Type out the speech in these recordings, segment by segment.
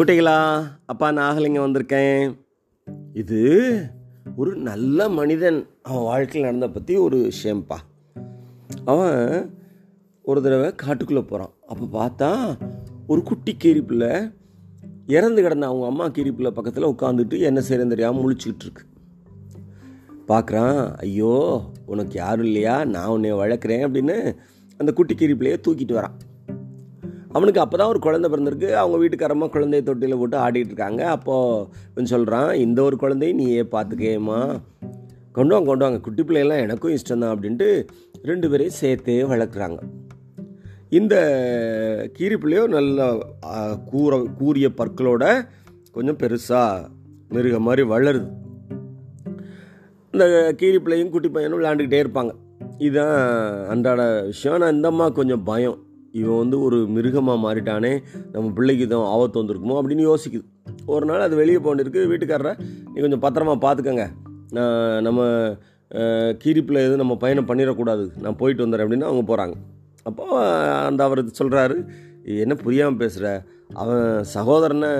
குட்டிகளா அப்பா நாகலிங்க வந்திருக்கேன். இது ஒரு நல்ல மனிதன். அவன் வாழ்க்கையில் நடந்த பற்றி ஒரு விஷயம்ப்பா அவன் ஒரு தடவை காட்டுக்குள்ளே போகிறான் அப்போ பார்த்தா ஒரு குட்டி கீரிப்பில் இறந்து கிடந்த அவங்க அம்மா கீரிப்பில் பக்கத்தில் உட்காந்துட்டு என்ன செய்யறது தெரியாமல் முழிச்சுக்கிட்டு இருக்கு. பார்க்குறான் ஐயோ உனக்கு யாரும் இல்லையா? நான் உன்னை வளர்க்குறேன் அப்படின்னு அந்த குட்டி கீரிப்பிலையே தூக்கிட்டு வரான். அவனுக்கு அப்போ தான் ஒரு குழந்தை பிறந்திருக்கு. அவங்க வீட்டுக்காரமாக குழந்தைய தொட்டியில் போட்டு ஆடிட்டு இருக்காங்க. அப்போது இவன் சொல்கிறான் இந்த ஒரு குழந்தையும் நீயே பார்த்துக்கேம்மா கொண்டு வாங்க கொண்டு வாங்க. குட்டி பிள்ளையெல்லாம் எனக்கும் இஷ்டம் தான் அப்படின்ட்டு ரெண்டு பேரையும் சேர்த்தே வளர்க்குறாங்க. இந்த கீரி பிள்ளையோ நல்ல கூற கூர கூரிய பற்களோட கொஞ்சம் பெருசாக மிருக மாதிரி வளருது. இந்த கீரி பிள்ளையும் குட்டி பையனும் விளையாண்டுக்கிட்டே இருப்பாங்க. இதுதான் அன்றாட விஷயம். ஆனால் இந்த அம்மா கொஞ்சம் பயம். இவன் வந்து ஒரு மிருகமாக மாறிட்டானே நம்ம பிள்ளைக்கு தான் ஆபத்து வந்திருக்குமோ அப்படின்னு யோசிக்குது. ஒரு நாள் அது வெளியே போண்டிருக்கு வீட்டுக்காரரை நீ கொஞ்சம் பத்திரமா பார்த்துக்கங்க. நான் நம்ம கீரிப்பில் எதுவும் நம்ம பயணம் பண்ணிடக்கூடாது. நான் போயிட்டு வந்துடுறேன் அப்படின்னு அவங்க போகிறாங்க அப்போ அந்த அவர் சொல்கிறாரு என்ன புரியாமல் பேசுகிற அவன் சகோதரனை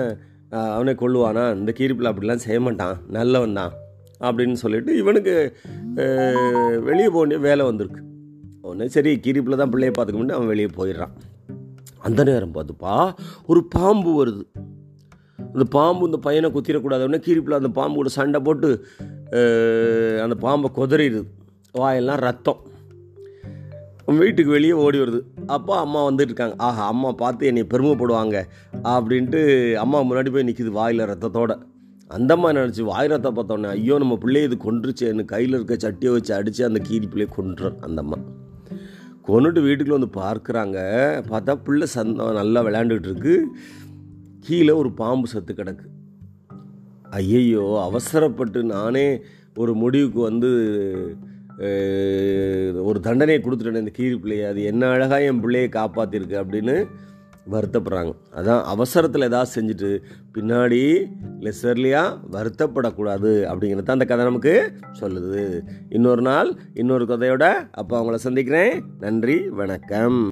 அவனை கொள்ளுவானா இந்த கீரிப்பில் அப்படிலாம் செய்ய மாட்டான். நல்லவன் தான். அப்படின்னு சொல்லிட்டு இவனுக்கு வெளியே போக வேண்டிய வேலை வந்திருக்கு. ஒன்று சரி கீரிப்பில் தான் பிள்ளைய பார்த்துக்க முடியும் அவன் வெளியே போயிடுறான். அந்த நேரம் பார்த்துப்பா ஒரு பாம்பு வருது. அந்த பாம்பு இந்த பையனை குத்திடக்கூடாது. உடனே கீரிப்பில் அந்த பாம்பு கூட சண்டை போட்டு அந்த பாம்பை குதறிடுது. வாயெல்லாம் ரத்தம். வீட்டுக்கு வெளியே ஓடி வருது. அப்பா அம்மா வந்துட்டு இருக்காங்க ஆஹா அம்மா பார்த்து என்னை பெருமைப்படுவாங்க அப்படின்ட்டு அம்மா முன்னாடி போய் நிற்கிது வாயில் ரத்தத்தோட. அந்த அம்மா நினச்சி வாய் ரத்தம் பார்த்தோன்னே ஐயோ நம்ம பிள்ளைய இது கொன்றுச்சேன்னு கையில் இருக்க சட்டியை வச்சு அடித்து அந்த கீரி பிள்ளையை கொன்றுறான். அந்த அம்மா. கொண்டுட்டு வீட்டுக்குள்ள வந்து பார்க்குறாங்க. பார்த்தா பிள்ளை சந்த நல்லா விளையாண்டுக்கிட்டு இருக்கு. கீழே ஒரு பாம்பு சத்து கிடக்கு. ஐயையோ அவசரப்பட்டு நானே ஒரு முடிவுக்கு வந்து ஒரு தண்டனையை கொடுத்துட்டேன் இந்த கீரி பிள்ளையை அது என்ன அழகாக என் பிள்ளையை காப்பாற்றிருக்கு அப்படின்னு வருத்தப்படுறாங்க. அதான் அவசரத்தில் ஏதாவது செஞ்சுட்டு பின்னாடி லெசர்லியாக வருத்தப்படக்கூடாது அப்படிங்கிறது தான் அந்த கதை நமக்கு சொல்லுது. இன்னொரு நாள் இன்னொரு கதையோட அப்போ அவங்கள சந்திக்கிறேன். நன்றி வணக்கம்.